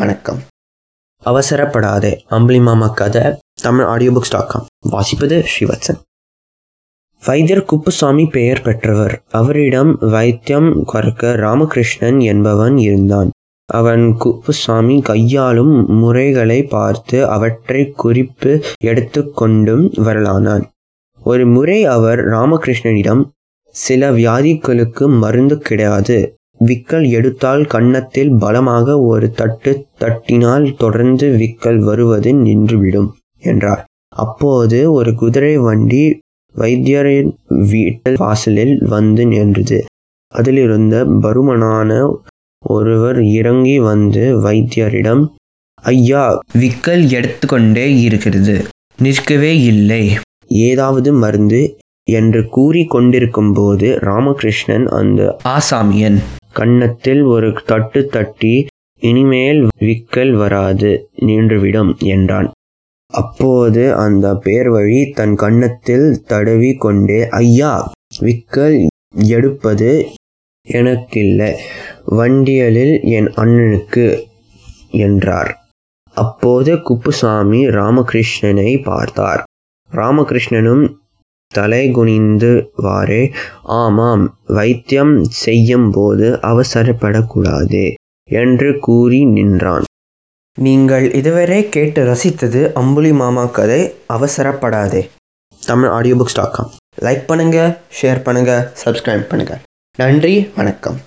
வணக்கம். அவசரப்படாதே. அம்பளி மாமா கதை Tamil audio books dot com வாசிப்பது ஸ்ரீவத்சன். வைத்தியர் குப்புசாமி பெயர் பெற்றவர். அவரிடம் வைத்தியம் கற்க ராமகிருஷ்ணன் என்பவன் இருந்தான். அவன் குப்புசாமி கையாளும் முறைகளை பார்த்து அவற்றை குறிப்பு எடுத்து கொண்டும் வரலானான். ஒரு முறை அவர் ராமகிருஷ்ணனிடம் சில வியாதிகளுக்கு மருந்து கிடையாது. விக்கல் எடுத்தால் கன்னத்தில் பலமாக ஒரு தட்டு தட்டினால் தொடர்ந்து விக்கல் வருவது நின்றுவிடும் என்றார். அப்போது ஒரு குதிரை வண்டி வைத்தியரின் வீட்டு வாசலில் வந்து நின்றது. அதிலிருந்த பருமனான ஒருவர் இறங்கி வந்து வைத்தியரிடம் ஐயா விக்கல் எடுத்துக்கொண்டே இருக்கிறது நிற்கவே இல்லை. ஏதாவது மருந்து என்று கூறி கொண்டிருக்கும் போது ராமகிருஷ்ணன் அந்த ஆசாமியன் கன்னத்தில் ஒரு தட்டு தட்டி இனிமேல் விக்கல் வராது நின்றுவிடும் என்றான். அப்போது அந்த பேர் வழி தன் கன்னத்தில் தடவி கொண்டே ஐயா விக்கல் எடுப்பது எனக்கில்லை வண்டியலில் என் அண்ணனுக்கு என்றார். அப்போது குப்புசாமி ராமகிருஷ்ணனை பார்த்தார். ராமகிருஷ்ணனும் தலை குனிந்துவாறே ஆமாம் வைத்தியம் செய்யும் போது அவசரப்படக்கூடாது என்று கூறி நின்றான். நீங்கள் இதுவரை கேட்டு ரசித்தது அம்புலி மாமா கதை அவசரப்படாதே. Tamil audio books dot com like பண்ணுங்க ஷேர் பண்ணுங்க சப்ஸ்கிரைப் பண்ணுங்க. நன்றி வணக்கம்.